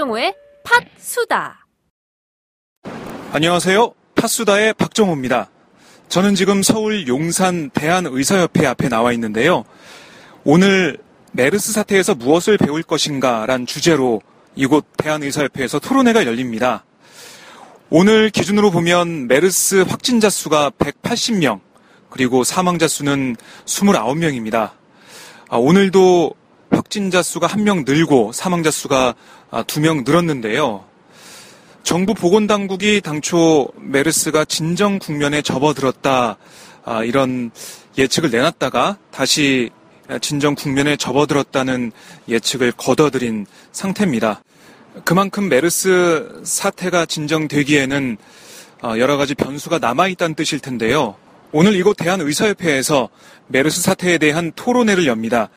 박정호의 팥수다. 안녕하세요. 팥수다의 박정호입니다. 저는 지금 서울 용산 대한의사협회 앞에 나와 있는데요. 오늘 메르스 사태에서 무엇을 배울 것인가 란 주제로 이곳 대한의사협회에서 토론회가 열립니다. 오늘 기준으로 보면 메르스 확진자 수가 180명, 그리고 사망자 수는 29명입니다. 아, 오늘도 확진자 수가 한 명 늘고 사망자 수가 아, 두명 늘었는데요. 정부 보건당국이 당초 메르스가 진정 국면에 접어들었다 아, 이런 예측을 내놨다가 다시 진정 국면에 접어들었다는 예측을 거둬들인 상태입니다. 그만큼 메르스 사태가 진정되기에는 아, 여러 가지 변수가 남아있다는 뜻일 텐데요. 오늘 이곳 대한의사협회에서 메르스 사태에 대한 토론회를 엽니다.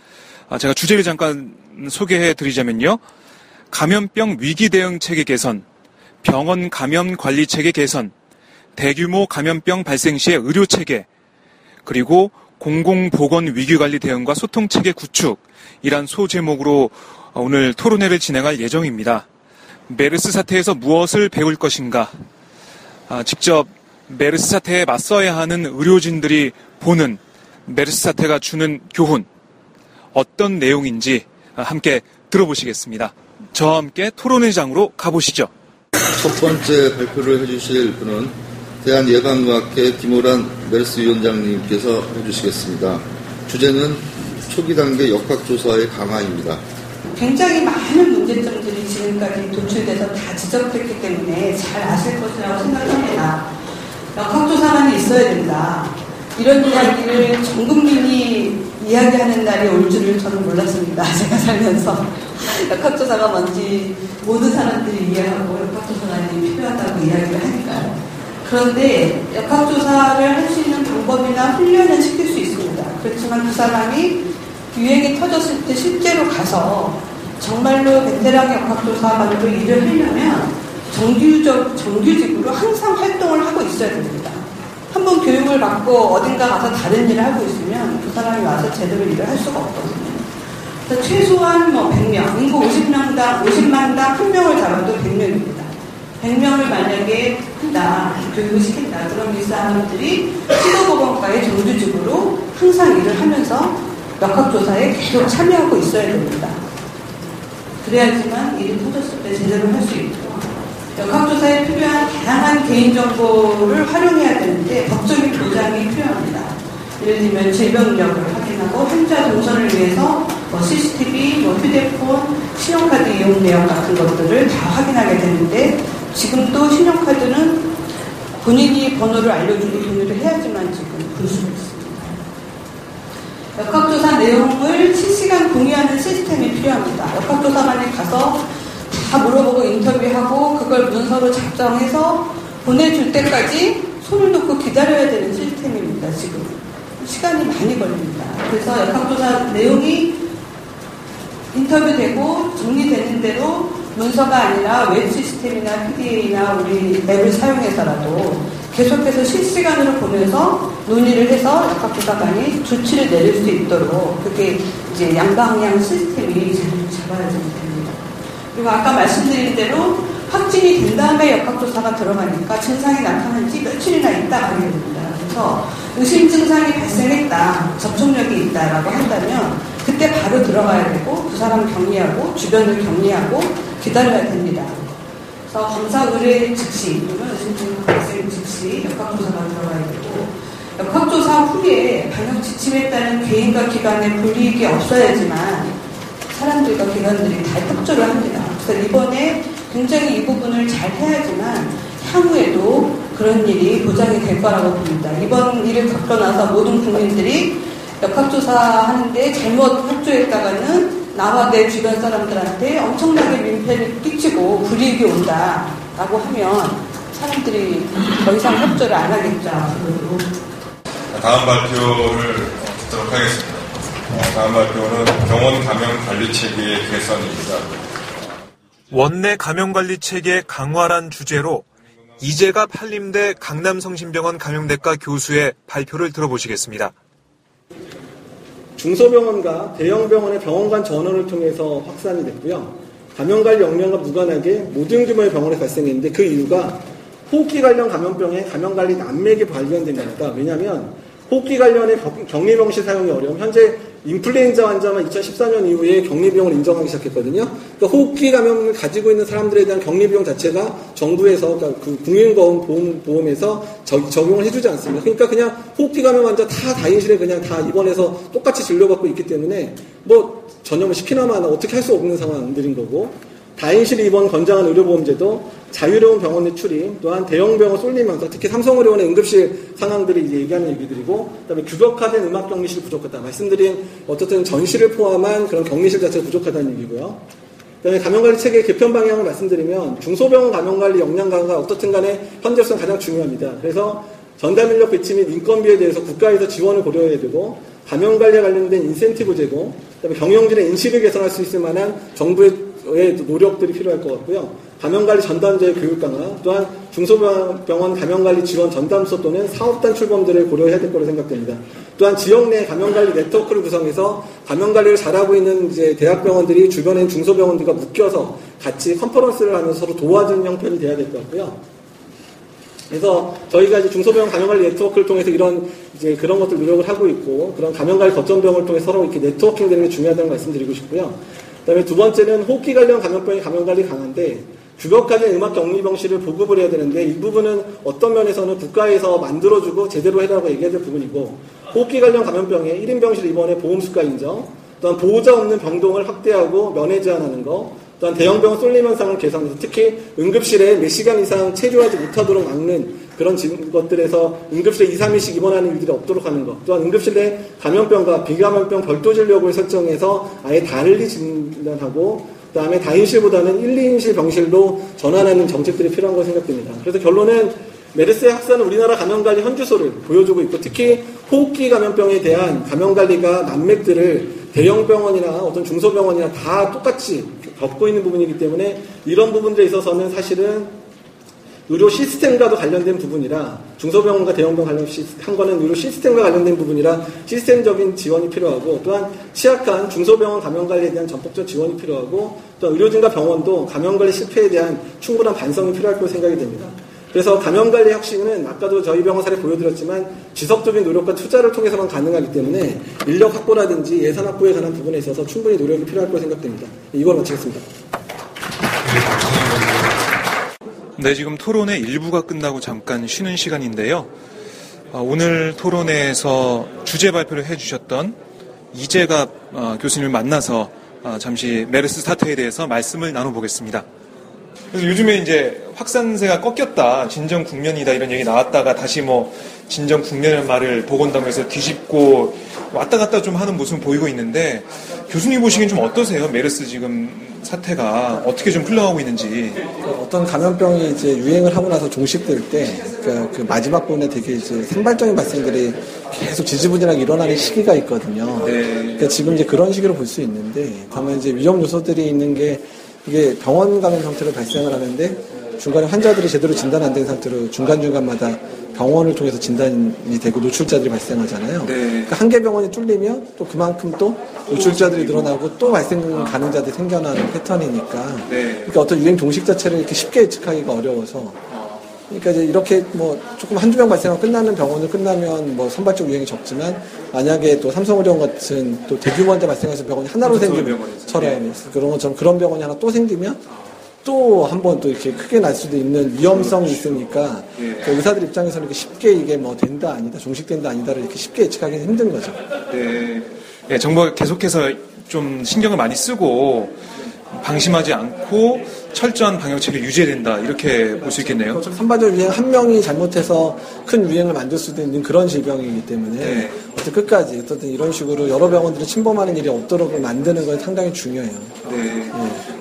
제가 주제를 잠깐 소개해 드리자면요. 감염병 위기 대응 체계 개선, 병원 감염 관리 체계 개선, 대규모 감염병 발생 시의 의료 체계, 그리고 공공보건 위기관리 대응과 소통 체계 구축, 이란 소제목으로 오늘 토론회를 진행할 예정입니다. 메르스 사태에서 무엇을 배울 것인가? 아, 직접 메르스 사태에 맞서야 하는 의료진들이 보는 메르스 사태가 주는 교훈, 어떤 내용인지 함께 들어보시겠습니다. 저와 함께 토론회장으로 가보시죠. 첫 번째 발표를 해주실 분은 대한예방과학회 김호란 메르스 위원장님께서 해주시겠습니다. 주제는 초기 단계 역학조사의 강화입니다. 굉장히 많은 문제점들이 지금까지 도출돼서 다 지적됐기 때문에 잘 아실 것이라고 생각합니다. 역학조사만 있어야 된다. 이런 이야기를 전 국민이 이야기하는 날이 올 줄을 저는 몰랐습니다. 제가 살면서. 역학조사가 뭔지 모든 사람들이 이해하고 역학조사가 필요하다고 이야기를 하니까요. 그런데 역학조사를 할 수 있는 방법이나 훈련을 시킬 수 있습니다. 그렇지만 그 사람이 유행이 터졌을 때 실제로 가서 정말로 베테랑 역학조사관으로 일을 하려면 정규적, 정규직으로 항상 활동을 하고 있어야 됩니다. 한 번 교육을 받고 어딘가 가서 다른 일을 하고 있으면 그 사람이 와서 제대로 일을 할 수가 없거든요. 그래서 최소한 뭐 100명, 인구 50명당, 50만당 한 명을 잡아도 100명입니다. 100명을 만약에 한다, 교육을 시킨다. 그럼 이 사람들이 시도보건과의 정규직으로 항상 일을 하면서 역학조사에 계속 참여하고 있어야 됩니다. 그래야지만 일이 터졌을 때 제대로 할 수 있고, 역학조사에 필요한 다양한 개인정보를 활용해야 되는데 법적인 보장이 필요합니다. 예를 들면 질병력을 확인하고 환자 동선을 위해서 뭐 CCTV, 뭐 휴대폰, 신용카드 이용 내용 같은 것들을 다 확인하게 되는데 지금도 신용카드는 본인이 번호를 알려주고 동의를 해야지만 지금 있습니다. 역학조사 내용을 실시간 공유하는 시스템이 필요합니다. 역학조사관에 가서 다 물어보고 인터뷰하고 그걸 문서로 작성해서 보내줄 때까지 손을 놓고 기다려야 되는 시스템입니다, 지금. 시간이 많이 걸립니다. 그래서 역학조사 내용이 인터뷰되고 정리되는 대로 문서가 아니라 웹 시스템이나 PDA나 우리 앱을 사용해서라도 계속해서 실시간으로 보면서 논의를 해서 역학조사관이 조치를 내릴 수 있도록 그게 이제 양방향 시스템이 잡아야 됩니다. 그리고 아까 말씀드린 대로 확진이 된 다음에 역학조사가 들어가니까 증상이 나타난 지 며칠이나 있다 가게 됩니다. 그래서 의심 증상이 발생했다, 접촉력이 있다라고 한다면 그때 바로 들어가야 되고 그 사람 격리하고 주변을 격리하고 기다려야 됩니다. 그래서 검사 의뢰 즉시 또는 의심 증상 발생 즉시 역학조사가 들어가야 되고 역학조사 후에 방역 지침에 따른 개인과 기관의 불이익이 없어야지만 사람들과 기관들이 다 협조를 합니다. 그래서 이번에 굉장히 이 부분을 잘 해야지만 향후에도 그런 일이 보장이 될 거라고 봅니다. 이번 일을 겪고 나서 모든 국민들이 역학조사 하는데 잘못 협조했다가는 나와 내 주변 사람들한테 엄청나게 민폐를 끼치고 불이익이 온다라고 하면 사람들이 더 이상 협조를 안 하겠죠. 다음 발표를 듣도록 하겠습니다. 어, 다음 발표는 병원 감염 관리 체계의 개선입니다. 원내 감염관리 체계 강화란 주제로 이재갑 한림대 강남성심병원 감염내과 교수의 발표를 들어보시겠습니다. 중소병원과 대형병원의 병원 간 전원을 통해서 확산이 됐고요. 감염관리 역량과 무관하게 모든 규모의 병원에 발생했는데 그 이유가 호흡기 관련 감염병의 감염관리 난맥이 발견된 겁니다. 왜냐하면 호흡기 관련의 격리병실 사용이 어려움. 현재 인플루엔자 환자만 2014년 이후에 격리비용을 인정하기 시작했거든요. 그러니까 호흡기 감염을 가지고 있는 사람들에 대한 격리비용 자체가 정부에서 그러니까 그 국민보험 보험 에서 적용을 해주지 않습니다. 그러니까 그냥 호흡기 감염 환자 다 다인실에 그냥 다 입원해서 똑같이 진료받고 있기 때문에 뭐 전염을 시키나마나 어떻게 할 수 없는 상황들인 거고 다인실 입원 권장한 의료보험제도 자유로운 병원 내 출입, 또한 대형병원 쏠리면서 특히 삼성의료원의 응급실 상황들이 이제 얘기하는 얘기들이고, 그다음에 규격화된 음악 격리실 부족하다. 말씀드린 어떻든 전실을 포함한 그런 격리실 자체가 부족하다는 얘기고요. 그다음에 감염관리 체계 개편 방향을 말씀드리면 중소병원 감염관리 역량 강화가 어떻든 간에 현재로서는 가장 중요합니다. 그래서 전담 인력 배치 및 인건비에 대해서 국가에서 지원을 고려해야 되고 감염 관리에 관련된 인센티브 제공, 그다음에 경영진의 인식을 개선할 수 있을 만한 정부의 노력들이 필요할 것 같고요. 감염관리 전담자의 교육 강화, 또한 중소병원 감염관리 지원 전담소 또는 사업단 출범들을 고려해야 될 거로 생각됩니다. 또한 지역 내 감염관리 네트워크를 구성해서 감염관리를 잘하고 있는 이제 대학병원들이 주변에 중소병원들과 묶여서 같이 컨퍼런스를 하면서 서로 도와주는 형편이 돼야 될 것 같고요. 그래서 저희가 이제 중소병원 감염관리 네트워크를 통해서 이런 이제 그런 것들 노력을 하고 있고 그런 감염관리 거점병원을 통해 서로 이렇게 네트워킹 되는 게 중요하다는 말씀드리고 싶고요. 그다음에 두 번째는 호흡기 관련 감염병의 감염관리 강한데 규격화된 음악 격리 병실을 보급을 해야 되는데 이 부분은 어떤 면에서는 국가에서 만들어주고 제대로 해라고 얘기해야 될 부분이고 호흡기 관련 감염병에 1인 병실 입원의 보험수가 인정 또한 보호자 없는 병동을 확대하고 면회 제한하는 거 또한 대형병원 쏠림 현상을 개선해서 특히 응급실에 몇 시간 이상 체류하지 못하도록 막는 그런 것들에서 응급실에 2, 3일씩 입원하는 일들이 없도록 하는 것. 또한 응급실 내 감염병과 비감염병 별도 진료를 설정해서 아예 달리 진단하고 그 다음에 다인실보다는 1, 2인실 병실로 전환하는 정책들이 필요한 거 생각됩니다. 그래서 결론은 메르스의 확산은 우리나라 감염관리 현주소를 보여주고 있고 특히 호흡기 감염병에 대한 감염관리가 난맥들을 대형 병원이나 어떤 중소병원이나 다 똑같이 겪고 있는 부분이기 때문에 이런 부분들에 있어서는 사실은 의료 시스템과도 관련된 부분이라 중소병원과 대형병원 관련 한 거는 의료 시스템과 관련된 부분이라 시스템적인 지원이 필요하고 또한 취약한 중소병원 감염 관리에 대한 전폭적 지원이 필요하고 또 의료진과 병원도 감염 관리 실패에 대한 충분한 반성이 필요할 거로 생각이 됩니다. 그래서 감염 관리 혁신은 아까도 저희 병원 사례 보여드렸지만 지속적인 노력과 투자를 통해서만 가능하기 때문에 인력 확보라든지 예산 확보에 관한 부분에 있어서 충분히 노력이 필요할 거로 생각됩니다. 이걸 마치겠습니다. 네, 지금 토론의 일부가 끝나고 잠깐 쉬는 시간인데요. 아, 오늘 토론회에서 주제 발표를 해주셨던 이재갑 아, 교수님을 만나서 아, 잠시 메르스 사태에 대해서 말씀을 나눠보겠습니다. 그래서 요즘에 이제 확산세가 꺾였다, 진정 국면이다 이런 얘기 나왔다가 다시 뭐 진정 국면의 말을 복원당해서 뒤집고 왔다 갔다 좀 하는 모습을 보이고 있는데 교수님 보시기엔 좀 어떠세요? 메르스 지금 사태가 어떻게 좀 흘러가고 있는지. 어떤 감염병이 이제 유행을 하고 나서 종식될 때, 그, 그 마지막 부분에 되게 이제 산발적인 발생들이 계속 지지부진하게 일어나는 시기가 있거든요. 네. 그러니까 지금 이제 그런 식으로 볼 수 있는데, 그러면 이제 위험 요소들이 있는 게 이게 병원 감염 형태로 발생을 하는데 중간에 환자들이 제대로 진단 안 된 상태로 중간중간마다 병원을 통해서 진단이 되고 노출자들이 발생하잖아요. 네. 그러니까 한 개 병원이 뚫리면 또 그만큼 또 노출자들이 늘어나고 또 발생 가능자들이 생겨나는 패턴이니까. 네. 그러니까 어떤 유행 종식 자체를 이렇게 쉽게 예측하기가 어려워서. 그러니까 이제 이렇게 뭐 조금 한두 명 발생하고 끝나는 병원을 끝나면 뭐 선발적 유행이 적지만 만약에 또 삼성의료원 같은 또 대규모 환자 발생해서 병원이 하나로 생기면 처럼 그런 것처럼 그런 병원이 하나 또 생기면 또 한 번 또 이렇게 크게 날 수도 있는 위험성이 있으니까 예. 그 의사들 입장에서는 이렇게 쉽게 이게 뭐 된다 아니다 종식된다 아니다를 이렇게 쉽게 예측하기는 힘든 거죠. 네. 네 정부가 계속해서 좀 신경을 많이 쓰고 방심하지 않고 철저한 방역책을 유지해야 된다 이렇게 볼 수 있겠네요. 선반적 유행 한 명이 잘못해서 큰 유행을 만들 수도 있는 그런 질병이기 때문에 네. 어쨌든 끝까지 어쨌든 이런 식으로 여러 병원들이 침범하는 일이 없도록 만드는 건 상당히 중요해요. 네.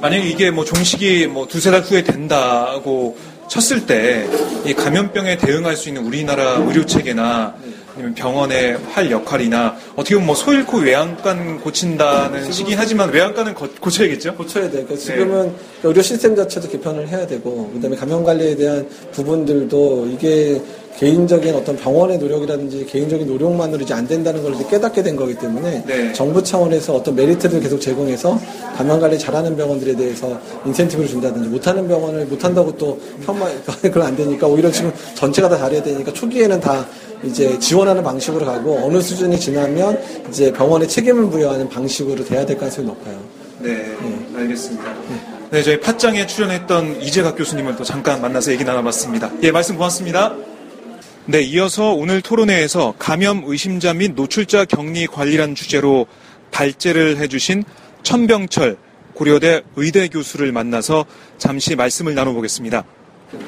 만약에 이게 뭐 종식이 뭐 두세 달 후에 된다고 쳤을 때 이 감염병에 대응할 수 있는 우리나라 의료 체계나 아니면 병원의 할 역할이나 어떻게 보면 뭐 소잃고 외양간 고친다는 시긴 하지만 외양간은 거- 고쳐야겠죠? 고쳐야 돼요. 그러니까 지금은 의료 시스템 자체도 개편을 해야 되고, 그다음에 감염 관리에 대한 부분들도 이게 개인적인 어떤 병원의 노력이라든지 개인적인 노력만으로 이제 안 된다는 걸 이제 깨닫게 된 거기 때문에 네. 정부 차원에서 어떤 메리트를 계속 제공해서 감염 관리 잘하는 병원들에 대해서 인센티브를 준다든지 못하는 병원을 못한다고 또 폄하 그건 안 되니까 오히려 지금 전체가 다 잘해야 되니까 초기에는 다 이제 지원하는 방식으로 가고 어느 수준이 지나면 이제 병원에 책임을 부여하는 방식으로 돼야 될 가능성이 높아요. 네, 알겠습니다. 네, 저희 팟짱에 출연했던 이재각 교수님을 또 잠깐 만나서 얘기 나눠봤습니다. 예, 말씀 고맙습니다. 네, 이어서 오늘 토론회에서 감염 의심자 및 노출자 격리 관리란 주제로 발제를 해주신 천병철 고려대 의대 교수를 만나서 잠시 말씀을 나눠보겠습니다.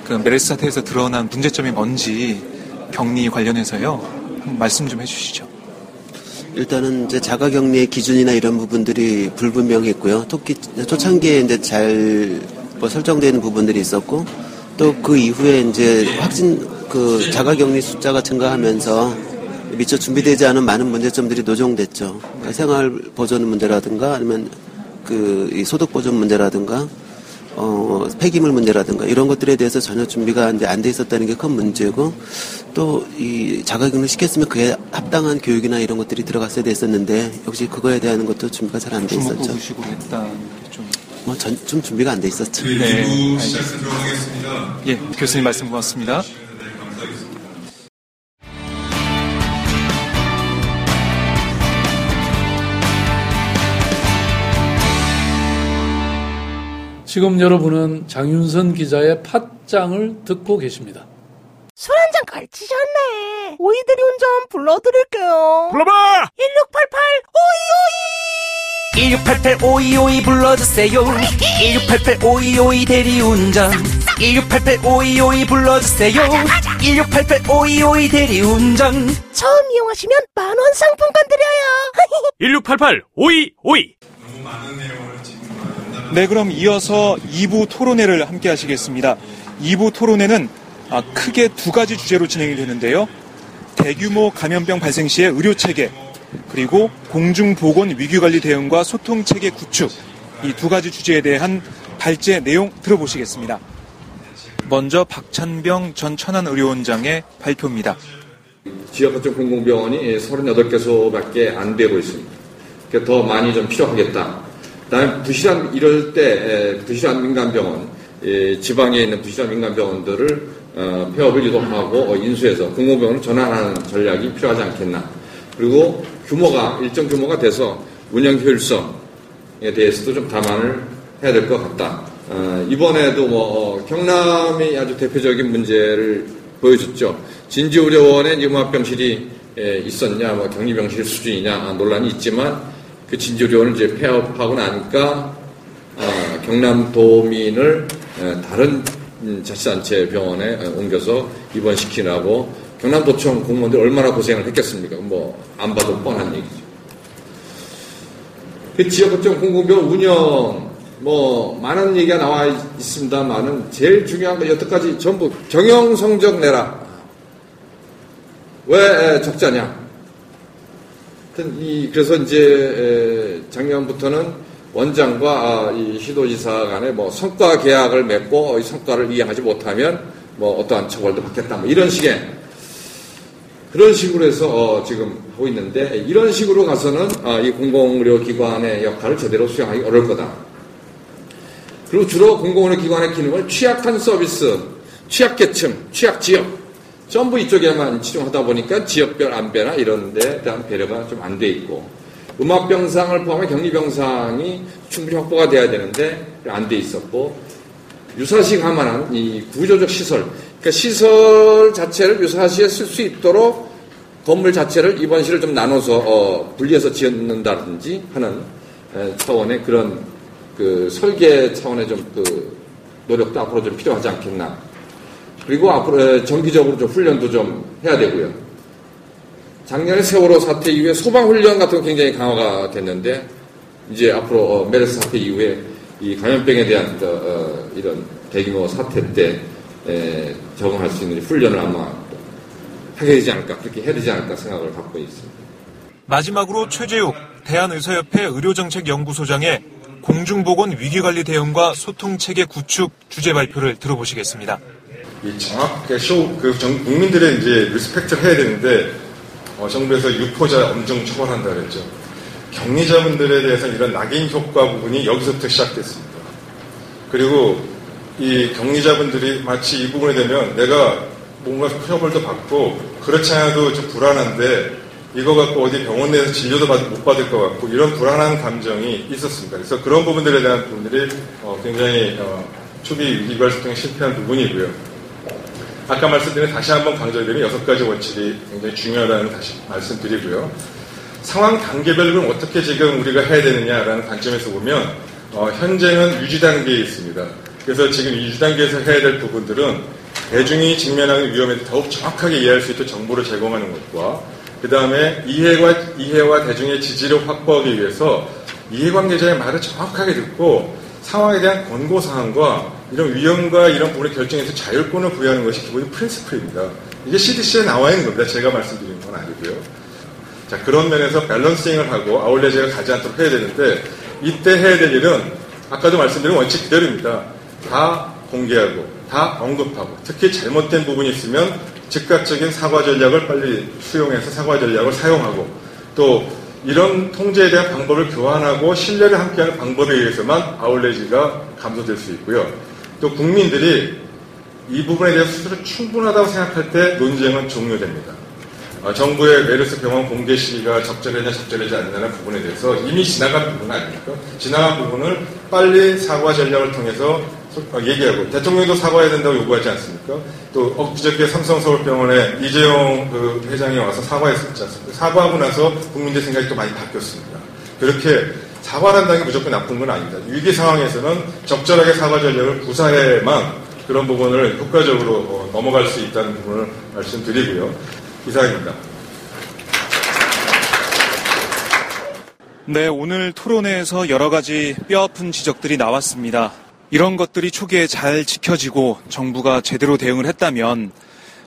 그 메르스 사태에서 드러난 문제점이 뭔지 격리 관련해서요. 말씀 좀 해주시죠. 일단은 이제 자가 격리의 기준이나 이런 부분들이 불분명했고요. 토끼 초창기에 이제 잘뭐 설정되는 부분들이 있었고 또 그 이후에 이제 확진 그 자가격리 숫자가 증가하면서 미처 준비되지 않은 많은 문제점들이 노정됐죠. 그러니까 생활 보존 문제라든가 아니면 그이 소득 보존 문제라든가 어, 폐기물 문제라든가 이런 것들에 대해서 전혀 준비가 이제 안 돼 있었다는 게 큰 문제고 또 이 자가격리 시켰으면 그에 합당한 교육이나 이런 것들이 들어갔어야 됐었는데 역시 그거에 대한 것도 준비가 잘 안 돼 있었죠. 뭐 전 좀 준비가 안 돼 있었죠. 그 네, 2부 시작 들어가겠습니다. 예, 교수님 말씀 고맙습니다. 네. 지금 여러분은 장윤선 기자의 팟짱을 듣고 계십니다. 술 한 잔 걸치셨네. 오이들이 운전 불러드릴게요. 불러봐! 1688 오이오이 1688 불러주세요. 1688 오이오이 대리운전. 1688 오이오이 불러주세요. 1688 오이오이 대리운전. 처음 이용하시면 만원 상품권 드려요. 1688 오이오이. 네, 그럼 이어서 2부 토론회를 함께 하시겠습니다. 2부 토론회는 아, 크게 두 가지 주제로 진행이 되는데요. 대규모 감염병 발생 시의 의료 체계, 그리고 공중보건 위기관리 대응과 소통 체계 구축, 이 두 가지 주제에 대한 발제 내용 들어보시겠습니다. 먼저 박찬병 전 천안의료원장의 발표입니다. 지역 거점 공공병원이 38개소밖에 안 되고 있습니다. 그러니까 더 많이 좀 필요하겠다. 그다음에 부실한 이럴 때 에, 부실한 민간병원, 에, 지방에 있는 부실한 민간병원들을 어, 폐업을 유도하고 어, 인수해서 공공병원을 전환하는 전략이 필요하지 않겠나. 그리고 규모가 일정 규모가 돼서 운영 효율성에 대해서도 좀 감안을 해야 될 것 같다. 어, 이번에도 뭐 어, 경남이 아주 대표적인 문제를 보여줬죠. 진지의료원에 융합병실이 에, 있었냐, 뭐 격리병실 수준이냐 논란이 있지만 그 진지의료원을 이제 폐업하고 나니까 아, 경남도민을 에, 다른 음, 자치단체 병원에 에, 옮겨서 입원시키라고 경남도청 공무원들 얼마나 고생을 했겠습니까? 뭐 안 봐도 뻔한 얘기죠. 그 지역 거점 공공병원 운영 뭐 많은 얘기가 나와 있습니다만은 제일 중요한 건 여태까지 전부 경영 성적 내라. 왜 적자냐? 하여튼 이 그래서 이제 에, 작년부터는 원장과 아, 이 시도지사 간에 뭐 성과 계약을 맺고 이 성과를 이행하지 못하면 뭐 어떠한 처벌도 받겠다. 뭐 이런 식의 그런 식으로 해서 어, 지금 하고 있는데 이런 식으로 가서는 아, 이 공공의료기관의 역할을 제대로 수행하기 어려울 거다. 그리고 주로 공공의료기관의 기능을 취약한 서비스, 취약계층, 취약지역 전부 이쪽에만 치중하다 보니까 지역별 안배나 이런 데 대한 배려가 좀 안 돼 있고 음압병상을 포함해 격리병상이 충분히 확보가 돼야 되는데 안 돼 있었고 유사시 가만한 이 구조적 시설, 그러니까 시설 자체를 유사시에 쓸 수 있도록 건물 자체를 입원실을 좀 나눠서 어, 분리해서 지었는다든지 하는 에, 차원의 그런 그 설계 차원의 좀 그 노력도 앞으로 좀 필요하지 않겠나. 그리고 앞으로 에, 정기적으로 좀 훈련도 좀 해야 되고요. 작년에 세월호 사태 이후에 소방 훈련 같은 거 굉장히 강화가 됐는데 이제 앞으로 어, 메르스 사태 이후에 이 감염병에 대한 어, 어, 이런 대규모 사태 때 에, 적응할 수 있는 훈련을 아마 하게 되지 않을까 그렇게 해야 되지 않을까 생각을 갖고 있습니다. 마지막으로 최재욱 대한의사협회 의료정책연구소장의 공중보건 위기관리 대응과 소통체계 구축 주제 발표를 들어보시겠습니다. 이 정확하게 쇼, 그 정, 국민들의 이제 respect를 해야 되는데, 어, 정부에서 유포자 엄청 처벌한다 그랬죠. 격리자분들에 대해서 이런 낙인 효과 부분이 여기서부터 시작됐습니다. 그리고 이 격리자분들이 마치 이 부분에 되면 내가 뭔가 처벌도 받고 그렇지 않아도 좀 불안한데 이거 갖고 어디 병원 내에서 진료도 받, 못 받을 것 같고 이런 불안한 감정이 있었습니다. 그래서 그런 부분들에 대한 부분들이 어, 굉장히 어, 초기 소통에 실패한 부분이고요. 아까 말씀드린 다시 한번 강조드리는 여섯 가지 원칙이 굉장히 중요하다는 다시 말씀드리고요. 상황 단계별로 어떻게 지금 우리가 해야 되느냐라는 관점에서 보면 어, 현재는 유지 단계에 있습니다. 그래서 지금 유지 단계에서 해야 될 부분들은 대중이 직면하는 위험에 더욱 정확하게 이해할 수 있도록 정보를 제공하는 것과 그 다음에 이해와, 이해와 대중의 지지를 확보하기 위해서 이해관계자의 말을 정확하게 듣고 상황에 대한 권고사항과 이런 위험과 이런 부분의 결정에서 자율권을 부여하는 것이 기본의 프린스플입니다. 이게 CDC에 나와 있는 겁니다. 제가 말씀드리는 건 아니고요. 자, 그런 면에서 밸런싱을 하고 아울레지가 가지 않도록 해야 되는데 이때 해야 될 일은 아까도 말씀드린 원칙 그대로입니다. 다 공개하고 다 언급하고 특히 잘못된 부분이 있으면 즉각적인 사과 전략을 빨리 수용해서 사과 전략을 사용하고 또 이런 통제에 대한 방법을 교환하고 신뢰를 함께하는 방법에 의해서만 아울레지가 감소될 수 있고요. 또 국민들이 이 부분에 대해서 스스로 충분하다고 생각할 때 논쟁은 종료됩니다. 어, 정부의 메르스 병원 공개 시기가 적절하냐 적절하지 않느냐는 부분에 대해서 이미 지나간 부분 아닙니까? 지나간 부분을 빨리 사과 전략을 통해서 어, 얘기하고 대통령도 사과해야 된다고 요구하지 않습니까? 또 엊그저께 삼성서울병원에 이재용 그 회장이 와서 사과했었지 않습니까? 사과하고 나서 국민들 생각이 또 많이 바뀌었습니다. 그렇게 사과를 한다는 게 무조건 나쁜 건 아닙니다. 위기 상황에서는 적절하게 사과 전략을 구사해만 그런 부분을 효과적으로 어, 넘어갈 수 있다는 부분을 말씀드리고요. 이상입니다. 네, 오늘 토론회에서 여러 가지 뼈아픈 지적들이 나왔습니다. 이런 것들이 초기에 잘 지켜지고 정부가 제대로 대응을 했다면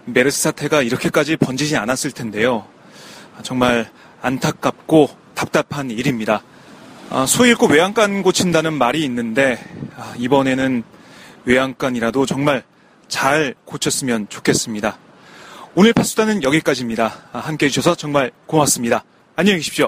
메르스 사태가 이렇게까지 번지지 않았을 텐데요. 정말 안타깝고 답답한 일입니다. 아, 소 잃고 외양간 고친다는 말이 있는데 아, 이번에는 외양간이라도 정말 잘 고쳤으면 좋겠습니다. 오늘 파수단은 여기까지입니다. 아, 함께 해 주셔서 정말 고맙습니다. 안녕히 계십시오.